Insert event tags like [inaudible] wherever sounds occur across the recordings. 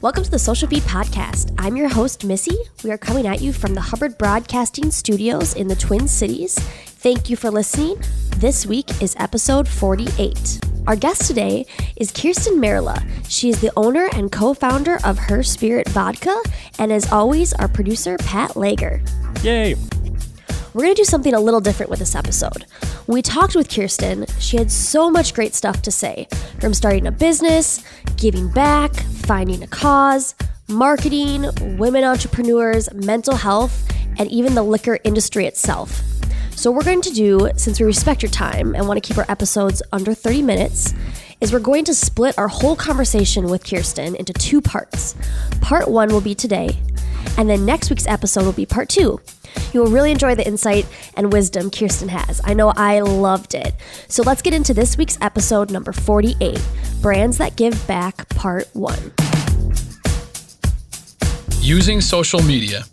Welcome to the Social Feed Podcast. I'm your host, Missy. We are coming at you from the Hubbard Broadcasting Studios in the Twin Cities. Thank you for listening. This week is episode 48. Our guest today is Kjersten Merila. She is the owner and co founder of Her Spirit Vodka, and as always, our producer, Pat Lager. Yay! We're going to do something a little different with this episode. We talked with Kjersten, she had so much great stuff to say from starting a business, giving back, finding a cause, marketing, women entrepreneurs, mental health, and even the liquor industry itself. So, we're going to do, since we respect your time and want to keep our episodes under 30 minutes, is we're going to split our whole conversation with Kjersten into two parts. Part one will be today, and then next week's episode will be part two. You will really enjoy the insight and wisdom Kjersten has. I know I loved it. So let's get into this week's episode number 48 Brands That Give Back, Part 1. Using social media.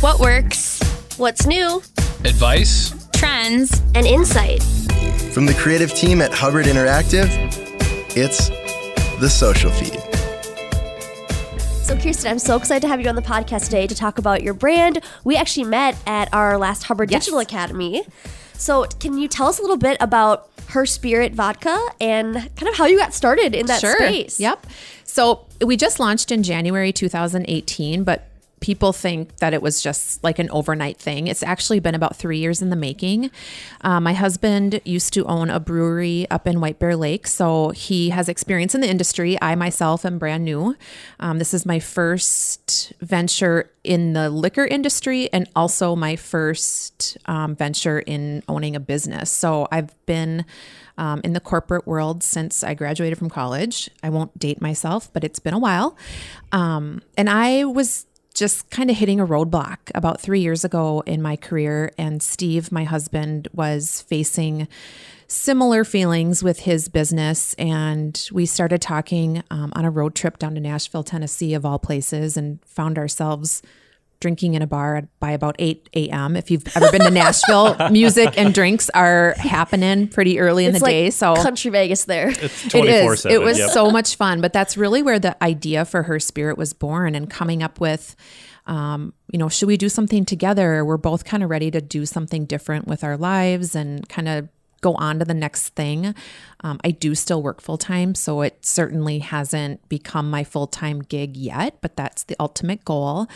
What works? What's new? Advice. Trends. And insight. From the creative team at Hubbard Interactive, it's the social feed. So, Kjersten, I'm so excited to have you on the podcast today to talk about your brand. We actually met at our last Hubbard Yes. Digital Academy. So, can you tell us a little bit about Her Spirit Vodka and kind of how you got started in that sure. space? Yep. So we just launched in January 2018, but people think that it was just like an overnight thing. It's actually been about three years in the making. Uh, my husband used to own a brewery up in White Bear Lake, so he has experience in the industry. I myself am brand new. Um, this is my first venture in the liquor industry and also my first um, venture in owning a business. So I've been um, in the corporate world since I graduated from college. I won't date myself, but it's been a while. Um, and I was just kind of hitting a roadblock about three years ago in my career. And Steve, my husband, was facing similar feelings with his business. And we started talking um, on a road trip down to Nashville, Tennessee, of all places, and found ourselves drinking in a bar by about 8 a.m. If you've ever been to Nashville, [laughs] music and drinks are happening pretty early in It's the like day. So country Vegas there. It's it 24 is. 7. It was yep. so much fun, but that's really where the idea for her spirit was born and coming up with, um, you know, should we do something together? We're both kind of ready to do something different with our lives and kind of go on to the next thing. Um, I do still work full time, so it certainly hasn't become my full time gig yet, but that's the ultimate goal.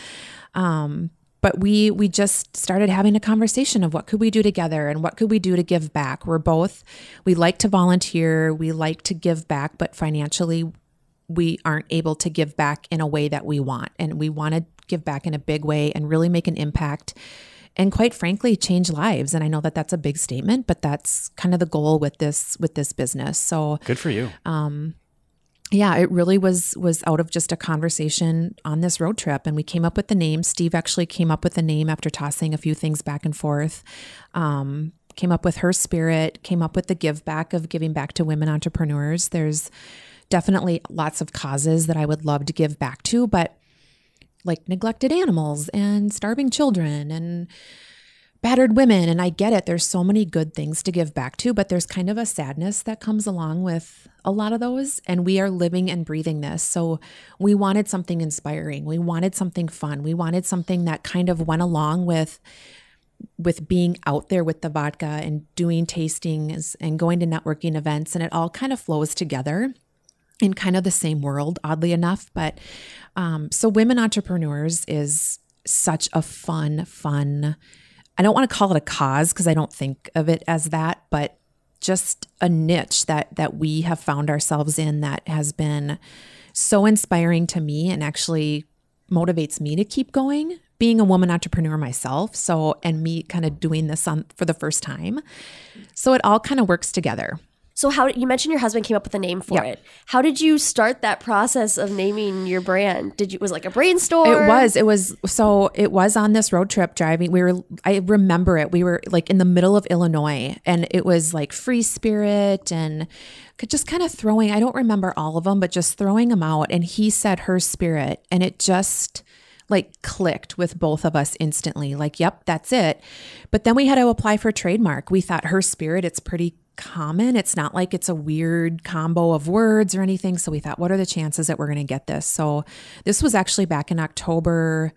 Um, but we we just started having a conversation of what could we do together and what could we do to give back we're both we like to volunteer we like to give back but financially we aren't able to give back in a way that we want and we want to give back in a big way and really make an impact and quite frankly change lives. And i know that that's a big statement but that's kind of the goal with this with this business. So Good for you. Um yeah it really was was out of just a conversation on this road trip. And we came up with the name. Steve actually came up with the name after tossing a few things back and forth. Um, came up with her spirit came up with the give back of giving back to women entrepreneurs. There's definitely lots of causes that i would love to give back to but like neglected animals and starving children and battered women. And I get it. There's so many good things to give back to but there's kind of a sadness that comes along with a lot of those. And we are living and breathing this. So we wanted something inspiring. We wanted something fun. We wanted something that kind of went along with with being out there with the vodka and doing tastings and going to networking events. And it all kind of flows together in kind of the same world, oddly enough. But um, so, women entrepreneurs is such a fun, fun. I don't want to call it a cause because I don't think of it as that, but just a niche that that we have found ourselves in that has been so inspiring to me and actually motivates me to keep going being a woman entrepreneur myself so and me kind of doing this on for the first time so it all kind of works together So how you mentioned your husband came up with a name for Yeah. it. How did you start that process of naming your brand? Did you was like a brainstorm? It was. It was. So it was on this road trip driving. We were. I remember it. We were like in the middle of Illinois, and it was like free spirit and could just kind of throwing. I don't remember all of them, but just throwing them out. And he said her spirit, and it just like clicked with both of us instantly. Like, yep, that's it. But then we had to apply for trademark. We thought her spirit. It's pretty common. It's not like it's a weird combo of words or anything. So we thought, what are the chances that we're going to get this? So this was actually back in October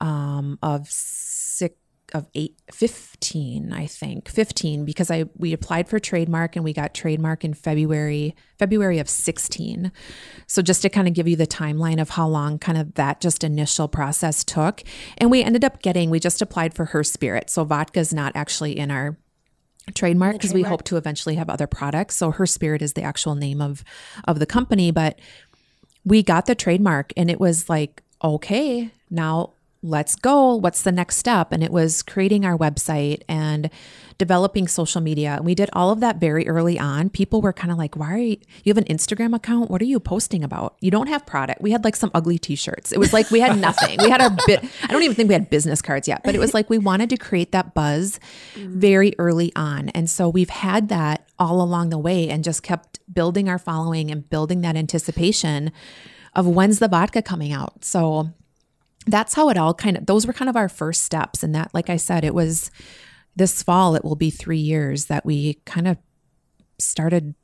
um, of six of eight, 15, I think 15, because I, we applied for trademark and we got trademark in February, February of 16. So just to kind of give you the timeline of how long kind of that just initial process took. And we ended up getting, we just applied for her spirit. So vodka is not actually in our trademark because we hope to eventually have other products. So her spirit is the actual name of, of the company, but we got the trademark and it was like, okay, now let's go. What's the next step? And it was creating our website and developing social media. And we did all of that very early on. People were kind of like, why are you, you have an Instagram account? What are you posting about? You don't have product. We had like some ugly t-shirts. It was like we had [laughs] nothing. we had our bit, I don't even think we had business cards yet, but it was like we wanted to create that buzz mm. very early on. And so we've had that all along the way and just kept building our following and building that anticipation of when's the vodka coming out. So that's how it all kind of those were kind of our first steps and that like i said it was this fall it will be three years that we kind of started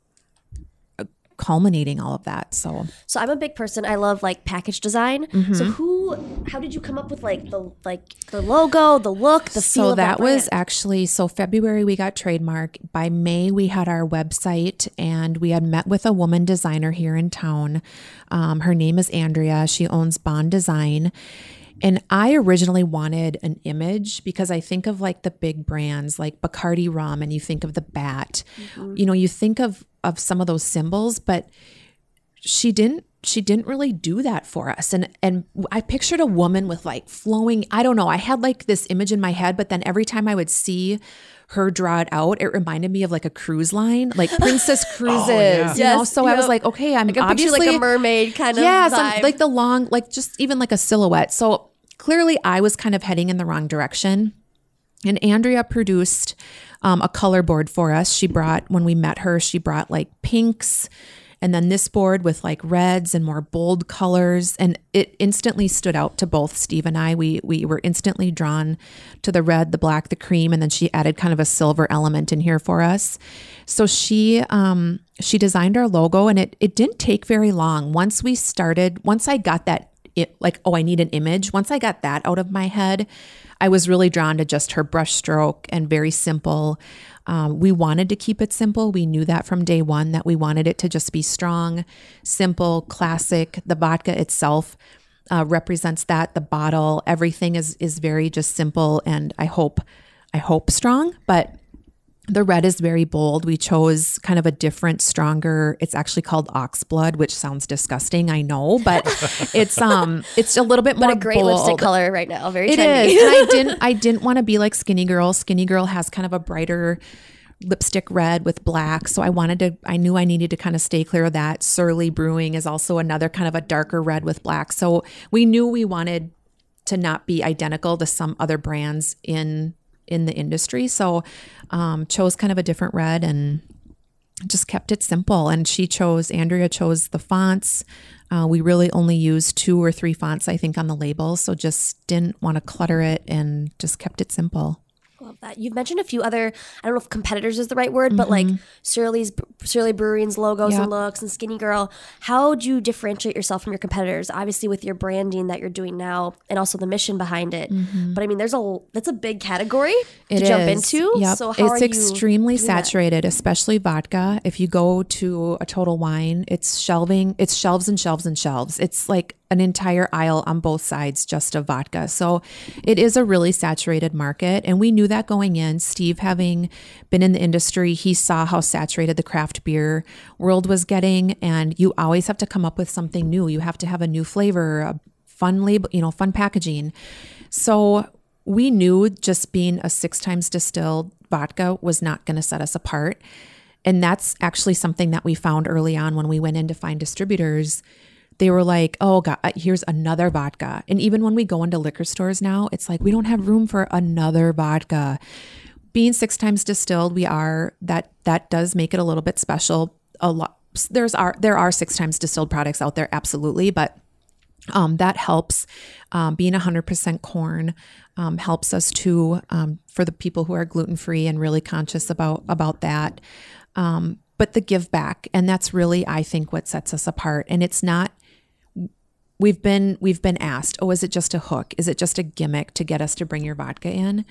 uh, culminating all of that so So I'm a big person. I love like package design. Mm-hmm. So who, how did you come up with like the like the logo, the look, the feel so of that, that was actually so february we got trademark by may we had our website and we had met with a woman designer here in town um, her name is andrea she owns bond design and I originally wanted an image because I think of like the big brands like Bacardi rum and you think of the bat. Mm-hmm. You know, you think of of some of those symbols, but she didn't she didn't really do that for us and and i pictured a woman with like flowing i don't know i had like this image in my head but then every time i would see her draw it out it reminded me of like a cruise line like princess [laughs] cruises oh, yeah. you know Yes, so i was like okay i'm picture obviously like a mermaid kind of yeah, like the long, like just even like a silhouette. So clearly, I was kind of heading in the wrong direction. And Andrea produced um, a color board for us. She brought when we met her, she brought like pinks, and then this board with like reds and more bold colors, and it instantly stood out to both Steve and I. We we were instantly drawn to the red, the black, the cream, and then she added kind of a silver element in here for us. So she um, she designed our logo, and it it didn't take very long. Once we started, once I got that it, like oh i need an image. Once i got that out of my head i was really drawn to just her brush stroke and very simple. Um, we wanted to keep it simple. We knew that from day one that we wanted it to just be strong simple classic. The vodka itself uh, represents that. The bottle everything is is very just simple and i hope i hope strong but the red is very bold. We chose kind of a different, stronger. It's actually called ox blood, which sounds disgusting. I know, but [laughs] it's um, it's a little bit more but a great bold. lipstick color right now. Very It trendy. is, and I didn't, [laughs] I didn't want to be like Skinny Girl. Skinny Girl has kind of a brighter lipstick red with black, so I wanted to. I knew I needed to kind of stay clear of that. Surly Brewing is also another kind of a darker red with black, so we knew we wanted to not be identical to some other brands in in the industry. So um, chose kind of a different red and just kept it simple. And she chose Andrea chose the fonts. Uh, we really only used two or three fonts, I think, on the label. So just didn't want to clutter it and just kept it simple. Love that. You've mentioned a few other, I don't know if competitors is the right word, but like mm-hmm. Surly's, Surly Brewing's logos Yep. and looks and Skinny Girl. How do you differentiate yourself from your competitors? Obviously, with your branding that you're doing now and also the mission behind it. Mm-hmm. But I mean, there's a, that's a big category to It jump into. Yep. So how it's extremely doing that? saturated, especially vodka. If you go to a Total Wine, it's shelving, it's shelves and shelves and shelves. It's like an entire aisle on both sides just of vodka. So it is a really saturated market. And we knew that going in. Steve, having been in the industry, he saw how saturated the craft beer world was getting. And you always have to come up with something new. You have to have a new flavor, a fun label, you know, fun packaging. So we knew just being a six times distilled vodka was not going to set us apart. And that's actually something that we found early on when we went in to find distributors. They were like, oh, God, here's another vodka. And even when we go into liquor stores now, it's like, we don't have room for another vodka. Being six times distilled, we are that that does make it a little bit special. A lot there's are there are six times distilled products out there, absolutely, but um, that helps. Um, being 100% corn um, helps us too um, for the people who are gluten free and really conscious about about that. Um, but the give back, and that's really, I think, what sets us apart. And it's not we've been we've been asked oh is it just a hook? Is it just a gimmick to get us to bring your vodka in?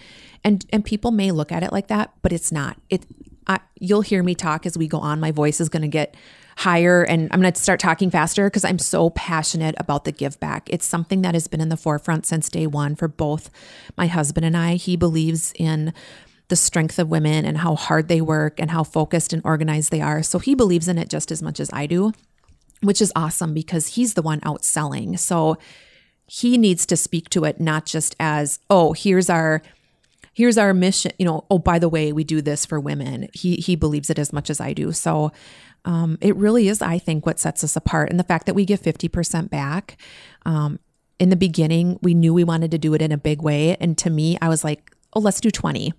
And and people may look at it like that but it's not. It I, you'll hear me talk as we go on. My voice is going to get higher and i'm going to start talking faster because i'm so passionate about the give back. It's something that has been in the forefront since day one for both my husband and i. He believes in the strength of women and how hard they work and how focused and organized they are. So he believes in it just as much as i do which is awesome because he's the one outselling. So he needs to speak to it not just as, oh, here's our here's our mission, you know, oh, by the way, we do this for women. He he believes it as much as I do. So um, it really is, I think, what sets us apart. And the fact that we give 50% back. Um, in the beginning, we knew we wanted to do it in a big way. And to me, I was like, oh, let's do 20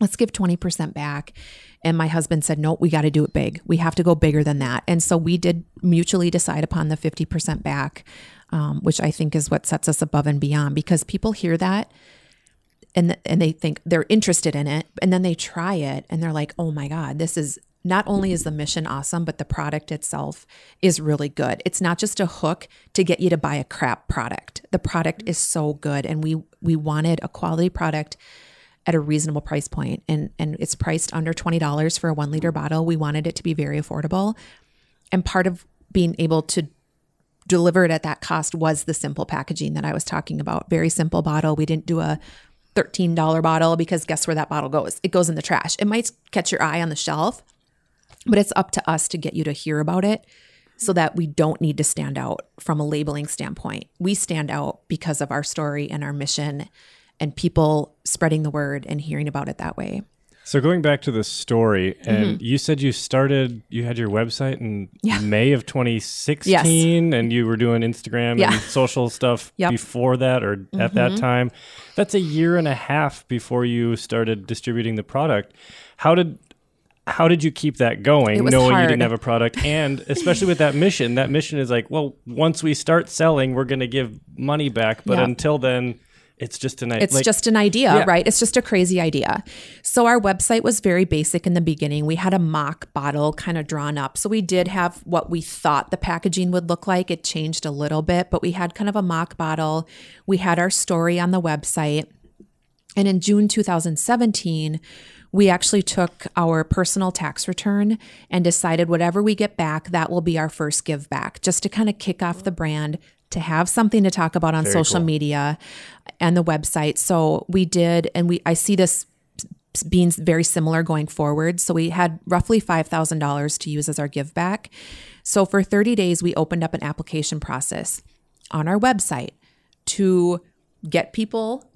let's give 20% back. And my husband said, no, we got to do it big. We have to go bigger than that. And so we did mutually decide upon the 50% back, um, which I think is what sets us above and beyond because people hear that and, and they think they're interested in it. And then they try it and they're like, oh my God, this is not only is the mission awesome, but the product itself is really good. It's not just a hook to get you to buy a crap product. The product is so good. And we, we wanted a quality product at a reasonable price point and and it's priced under $20 for a 1 liter mm. bottle. We wanted it to be very affordable. And part of being able to deliver it at that cost was the simple packaging that I was talking about. Very simple bottle. We didn't do a $13 bottle because guess where that bottle goes? It goes in the trash. It might catch your eye on the shelf, but it's up to us to get you to hear about it so that we don't need to stand out from a labeling standpoint. We stand out because of our story and our mission and people spreading the word and hearing about it that way. So going back to the story, and mm-hmm. you said you started, you had your website in yeah. May of 2016, yes. and you were doing Instagram yeah. and [laughs] social stuff yep. before that or mm-hmm. at that mm-hmm. time. That's a year and a half before you started distributing the product. How did how did you keep that going knowing hard. you didn't have a product [laughs] and especially with that mission that mission is like well once we start selling we're going to give money back but yep. until then it's just an it's like, just an idea yeah. right? It's just a crazy idea. So our website was very basic in the beginning. We had a mock bottle kind of drawn up. So we did have what we thought the packaging would look like. It changed a little bit but we had kind of a mock bottle. We had our story on the website. And in June 2017 we actually took our personal tax return and decided whatever we get back, that will be our first give back, just to kind of kick off the brand, to have something to talk about on Very social cool. media and the website. So we did, and we I see this being very similar going forward. So we had roughly $5,000 to use as our give back. So for 30 days, we opened up an application process on our website to get people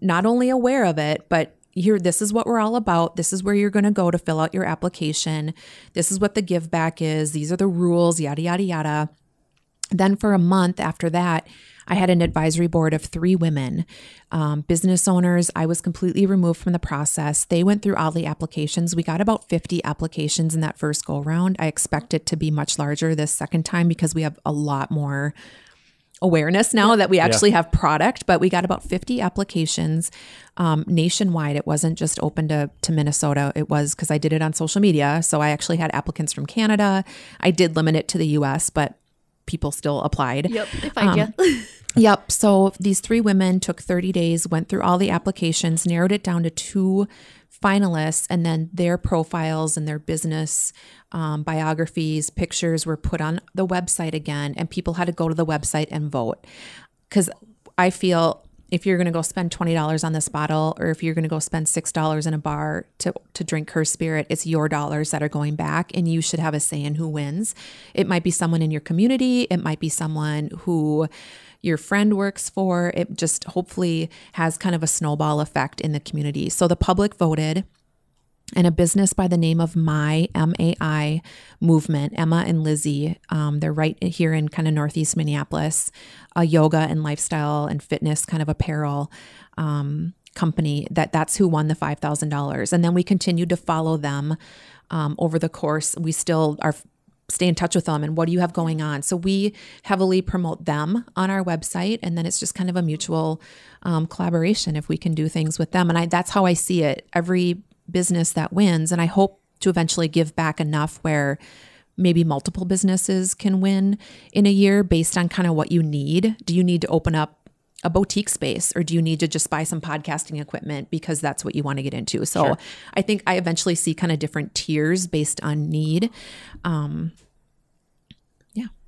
not only aware of it, but here, this is what we're all about. This is where you're going to go to fill out your application. This is what the give back is. These are the rules, yada, yada, yada. Then for a month after that, I had an advisory board of three women, um, business owners. I was completely removed from the process. They went through all the applications. We got about 50 applications in that first go round. I expect it to be much larger this second time because we have a lot more awareness now that we actually yeah. have product, but we got about 50 applications um, nationwide. It wasn't just open to, to Minnesota. It was because I did it on social media. So I actually had applicants from Canada. I did limit it to the US, but people still applied. Yep, they find um, you. [laughs] yep. So these three women took 30 days, went through all the applications, narrowed it down to two finalists, and then their profiles and their business um, biographies, pictures were put on the website again, and people had to go to the website and vote. Because I feel if you're going to go spend $20 on this bottle or if you're going to go spend $6 in a bar to, to drink her spirit, it's your dollars that are going back and you should have a say in who wins. It might be someone in your community, it might be someone who your friend works for. It just hopefully has kind of a snowball effect in the community. So the public voted and a business by the name of My MAI Movement, Emma and Lizzie. Um, they're right here in kind of Northeast Minneapolis, a yoga and lifestyle and fitness kind of apparel um, company. That that's who won the five thousand dollars, and then we continued to follow them um, over the course. We still are stay in touch with them and what do you have going on so we heavily promote them on our website and then it's just kind of a mutual um, collaboration if we can do things with them and I, that's how i see it every business that wins. And I hope to eventually give back enough where maybe multiple businesses can win in a year based on kind of what you need. Do you need to open up a boutique space or do you need to just buy some podcasting equipment because that's what you want to get into? So sure. I think I eventually see kind of different tiers based on need. Um,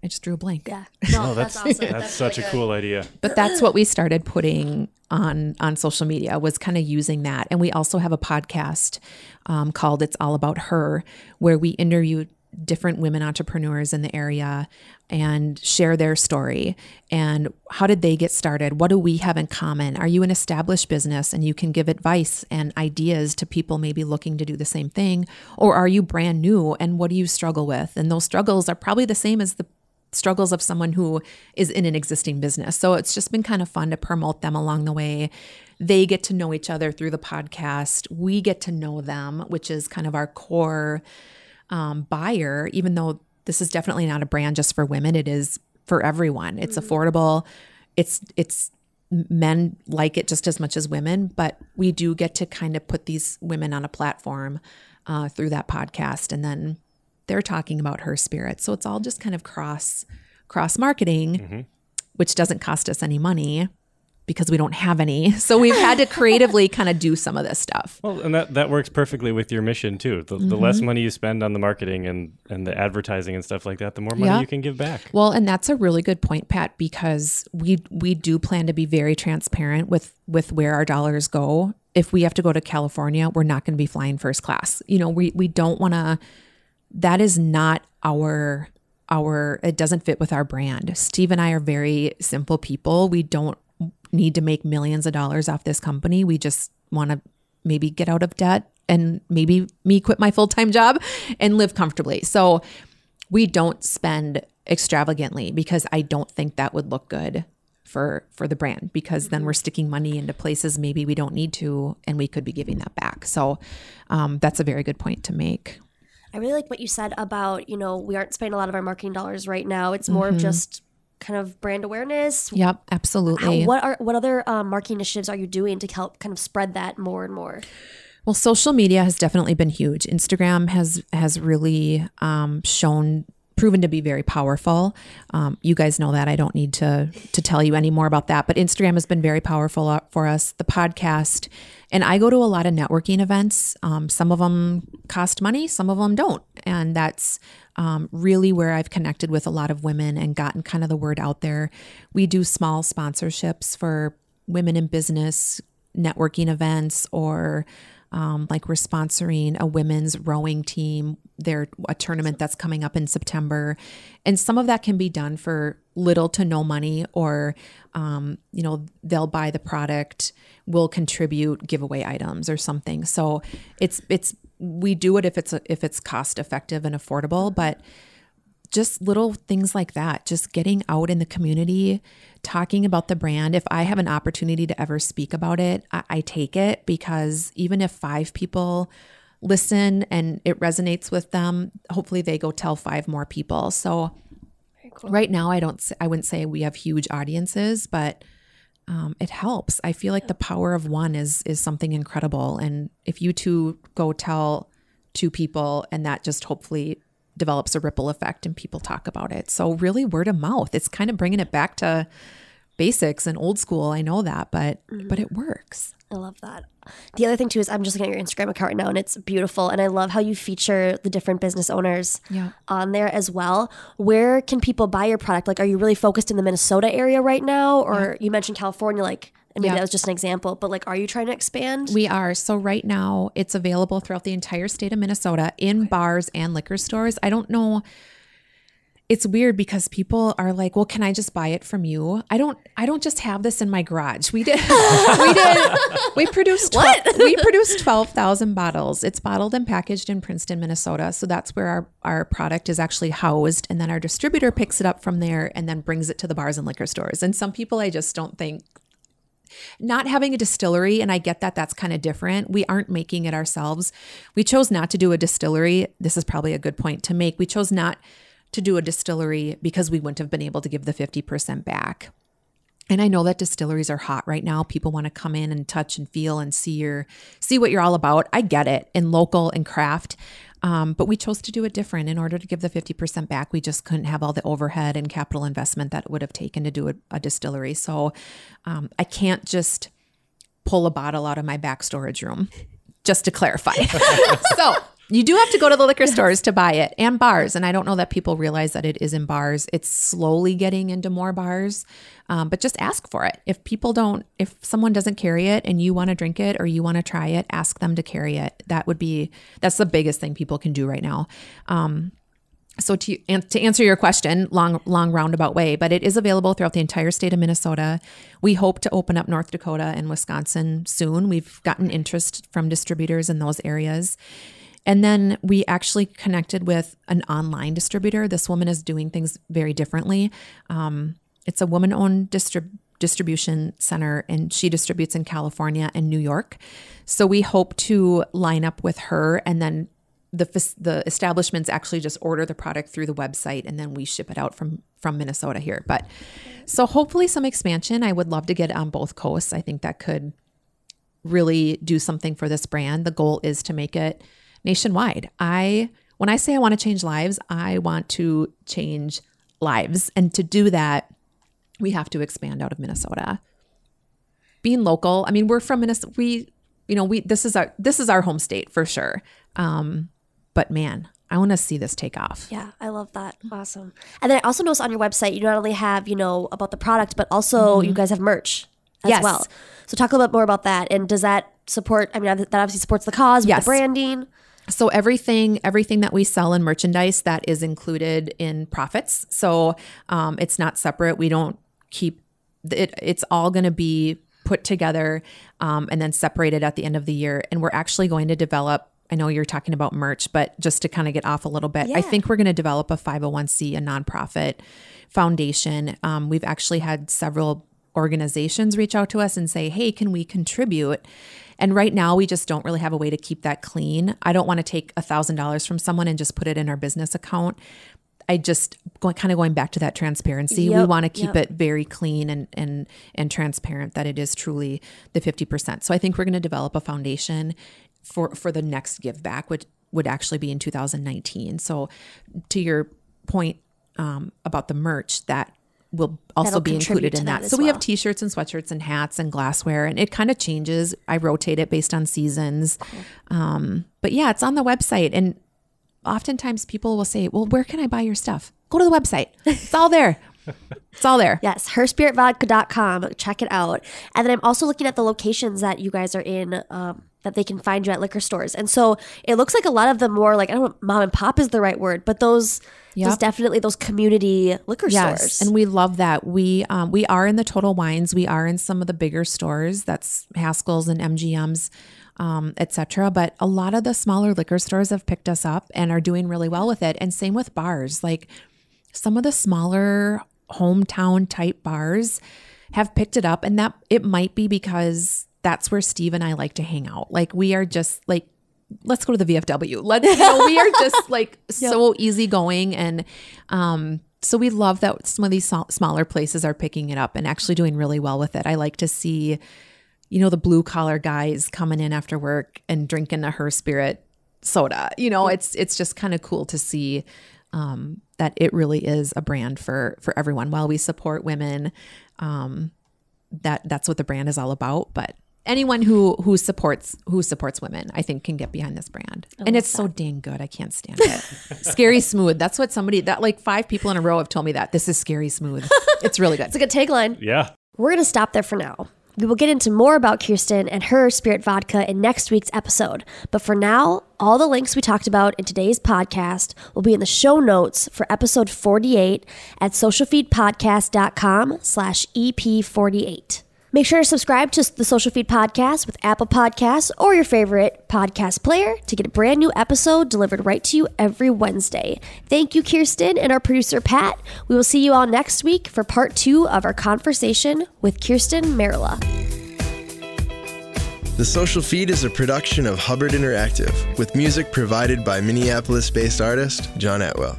I just drew a blank. Yeah, [laughs] no, oh, that's, that's awesome. That's, that's such really a cool idea. But that's what we started putting on on social media was kind of using that, and we also have a podcast um, called "It's All About Her," where we interview different women entrepreneurs in the area and share their story. And how did they get started? What do we have in common? Are you an established business and you can give advice and ideas to people maybe looking to do the same thing? Or are you brand new and what do you struggle with? And those struggles are probably the same as the struggles of someone who is in an existing business so it's just been kind of fun to promote them along the way they get to know each other through the podcast we get to know them which is kind of our core um, buyer, even though this is definitely not a brand just for women, it is for everyone. It's mm-hmm. affordable. It's it's men like it just as much as women, but we do get to kind of put these women on a platform uh, through that podcast, and then they're talking about her spirit. So it's all just kind of cross cross marketing, mm-hmm. which doesn't cost us any money because we don't have any. [laughs] So we've had to [laughs] creatively kind of do some of this stuff. Well, and that, that works perfectly with your mission too. The, mm-hmm. the less money you spend on the marketing and, and the advertising and stuff like that, the more money yep. you can give back. Well, and that's a really good point, Pat, because we we do plan to be very transparent with with where our dollars go. If we have to go to California, we're not going to be flying first class. You know, we we don't want to that is not our our it doesn't fit with our brand. Steve and I are very simple people. We don't need to make millions of dollars off this company. We just want to maybe get out of debt and maybe me quit my full time job and live comfortably. So we don't spend extravagantly because I don't think that would look good for for the brand because then we're sticking money into places maybe we don't need to and we could be giving that back so um, that's a very good point to make i really like what you said about you know we aren't spending a lot of our marketing dollars right now it's more mm-hmm. of just kind of brand awareness? Yep, absolutely. How, what are what other um, marketing initiatives are you doing to help kind of spread that more and more? Well, social media has definitely been huge. Instagram has has really um, shown proven to be very powerful. Um, you guys know that. I don't need to to tell you any more about that. But Instagram has been very powerful uh, for us. The podcast, and I go to a lot of networking events. Um, some of them cost money, some of them don't, and that's um, really where I've connected with a lot of women and gotten kind of the word out there. We do small sponsorships for women in business networking events or um, like we're sponsoring a women's rowing team there a tournament that's coming up in september. And some of that can be done for little to no money or um, you know they'll buy the product we'll contribute giveaway items or something. So it's it's we do it if it's if it's cost effective and affordable but just little things like that, just getting out in the community, talking about the brand. If I have an opportunity to ever speak about it, I, I, take it because even if five people listen and it resonates with them, hopefully they go tell five more people. So cool. right now, I don't, I wouldn't say we have huge audiences, but um, it helps. I feel like the power of one is is something incredible, and if you two go tell two people, and that just hopefully develops a ripple effect and people talk about it. So really word of mouth. It's kind of bringing it back to basics and old school. I know that, but mm-hmm. but it works. I love that. The other thing too is I'm just looking at your Instagram account right now and it's beautiful and I love how you feature the different business owners yeah. on there as well. Where can people buy your product? Like are you really focused in the Minnesota area right now or yeah. you mentioned California like and maybe yep. that was just an example, but like, are you trying to expand? We are. So right now, it's available throughout the entire state of Minnesota in okay. bars and liquor stores. I don't know. It's weird because people are like, "Well, can I just buy it from you?" I don't. I don't just have this in my garage. We did. [laughs] we did. We produced. 12, we produced twelve thousand bottles. It's bottled and packaged in Princeton, Minnesota. So that's where our our product is actually housed, and then our distributor picks it up from there and then brings it to the bars and liquor stores. And some people, I just don't think not having a distillery, and I get that that's kind of different. We aren't making it ourselves. We chose not to do a distillery. This is probably a good point to make. We chose not to do a distillery because we wouldn't have been able to give the 50% back. And I know that distilleries are hot right now. People want to come in and touch and feel and see your see what you're all about. I get it. In local and craft, Um, but we chose to do it different. In order to give the 50% back, we just couldn't have all the overhead and capital investment that it would have taken to do a, a distillery. So um, I can't just pull a bottle out of my back storage room, just to clarify. [laughs] so you do have to go to the liquor stores to buy it and bars. And I don't know that people realize that it is in bars. It's slowly getting into more bars, um, but just ask for it. If people don't, if someone doesn't carry it and you want to drink it or you want to try it, ask them to carry it. That would be, that's the biggest thing people can do right now. Um, so to to answer your question, long long roundabout way, but it is available throughout the entire state of Minnesota. We hope to open up North Dakota and Wisconsin soon. We've gotten interest from distributors in those areas. And then we actually connected with an online distributor. This woman is doing things very differently. Um, it's a woman owned distrib- distribution center, and she distributes in California and New York. So we hope to line up with her and then the the establishments actually just order the product through the website and then we ship it out from from Minnesota here. But so hopefully some expansion. I would love to get on both coasts. I think that could really do something for this brand. The goal is to make it nationwide. I when I say I want to change lives, I want to change lives. And to do that, we have to expand out of Minnesota. Being local, I mean, we're from Minnesota. We, you know, we this is our this is our home state for sure. Um, but man, I want to see this take off. Yeah, I love that. Awesome. And then I also noticed on your website, you not only have, you know, about the product, but also mm-hmm. you guys have merch as yes. well. So talk a little bit more about that. And does that support, I mean, that obviously supports the cause with yes. the branding so everything everything that we sell in merchandise that is included in profits so um, it's not separate we don't keep it it's all going to be put together um, and then separated at the end of the year and we're actually going to develop I know you're talking about merch, but just to kind of get off a little bit, yeah. I think we're going to develop a 501c, a nonprofit foundation. Um, we've actually had several organizations reach out to us and say, hey, can we contribute? And right now, we just don't really have a way to keep that clean. I don't want to take a $1,000 from someone and just put it in our business account. I just going kind of going back to that transparency. Yep, we want to keep yep. it very clean and and and transparent that it is truly the 50%. So I think we're going to develop a foundation for for the next give back which would actually be in 2019. So to your point um, about the merch that will also be included in that. that so we well. have t-shirts and sweatshirts and hats and glassware and it kind of changes. I rotate it based on seasons. Cool. Um, but yeah, it's on the website and oftentimes people will say, "Well, where can I buy your stuff?" Go to the website. It's all there. It's all there. Yes, herspiritvodka.com. Check it out. And then I'm also looking at the locations that you guys are in um, that they can find you at liquor stores. And so it looks like a lot of the more like I don't know mom and pop is the right word, but those yep. those definitely those community liquor yes, stores. And we love that. We um, we are in the Total Wines. We are in some of the bigger stores. That's Haskell's and MGM's. Um, etc. But a lot of the smaller liquor stores have picked us up and are doing really well with it. And same with bars. Like some of the smaller hometown type bars have picked it up, and that it might be because that's where Steve and I like to hang out. Like we are just like let's go to the VFW. Let's you know, we are just [laughs] like yep. so easygoing and um so we love that some of these smaller places are picking it up and actually doing really well with it. I like to see you know the blue collar guys coming in after work and drinking a her spirit soda. You know, it's it's just kind of cool to see um, that it really is a brand for for everyone. While we support women, um, that that's what the brand is all about. But anyone who who supports who supports women, I think, can get behind this brand. and it's that. so dang good. I can't stand it. [laughs] scary smooth. That's what somebody that like five people in a row have told me that this is scary smooth. It's really good. [laughs] it's a good tagline. Yeah. We're gonna stop there for now. We will get into more about Kjersten and her spirit vodka in next week's episode. But for now, all the links we talked about in today's podcast will be in the show notes for episode 48 at socialfeedpodcast.com slash EP48. Make sure to subscribe to the Social Feed Podcast with Apple Podcasts or your favorite podcast player to get a brand new episode delivered right to you every Wednesday. Thank you, Kjersten, and our producer, Pat. We will see you all next week for part two of our conversation with Kjersten Merila. The Social Feed is a production of Hubbard Interactive with music provided by Minneapolis based artist John Atwell.